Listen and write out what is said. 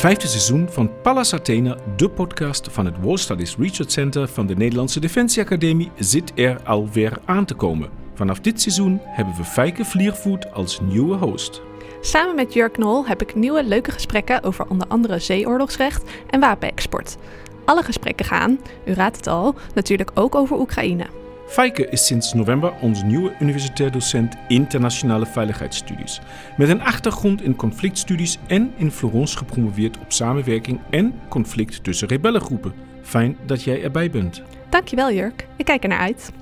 Vijfde seizoen van Pallas Athena, de podcast van het War Studies Research Center van de Nederlandse Defensieacademie, zit er alweer aan te komen. Vanaf dit seizoen hebben we Fijke Vliervoet als nieuwe host. Samen met Jurk Nol heb ik nieuwe leuke gesprekken over onder andere zeeoorlogsrecht en wapenexport. Alle gesprekken gaan, u raadt het al, natuurlijk ook over Oekraïne. Fijke is sinds november onze nieuwe universitair docent internationale veiligheidsstudies. Met een achtergrond in conflictstudies en in Florence gepromoveerd op samenwerking en conflict tussen rebellengroepen. Fijn dat jij erbij bent. Dankjewel Jurk, ik kijk er naar uit.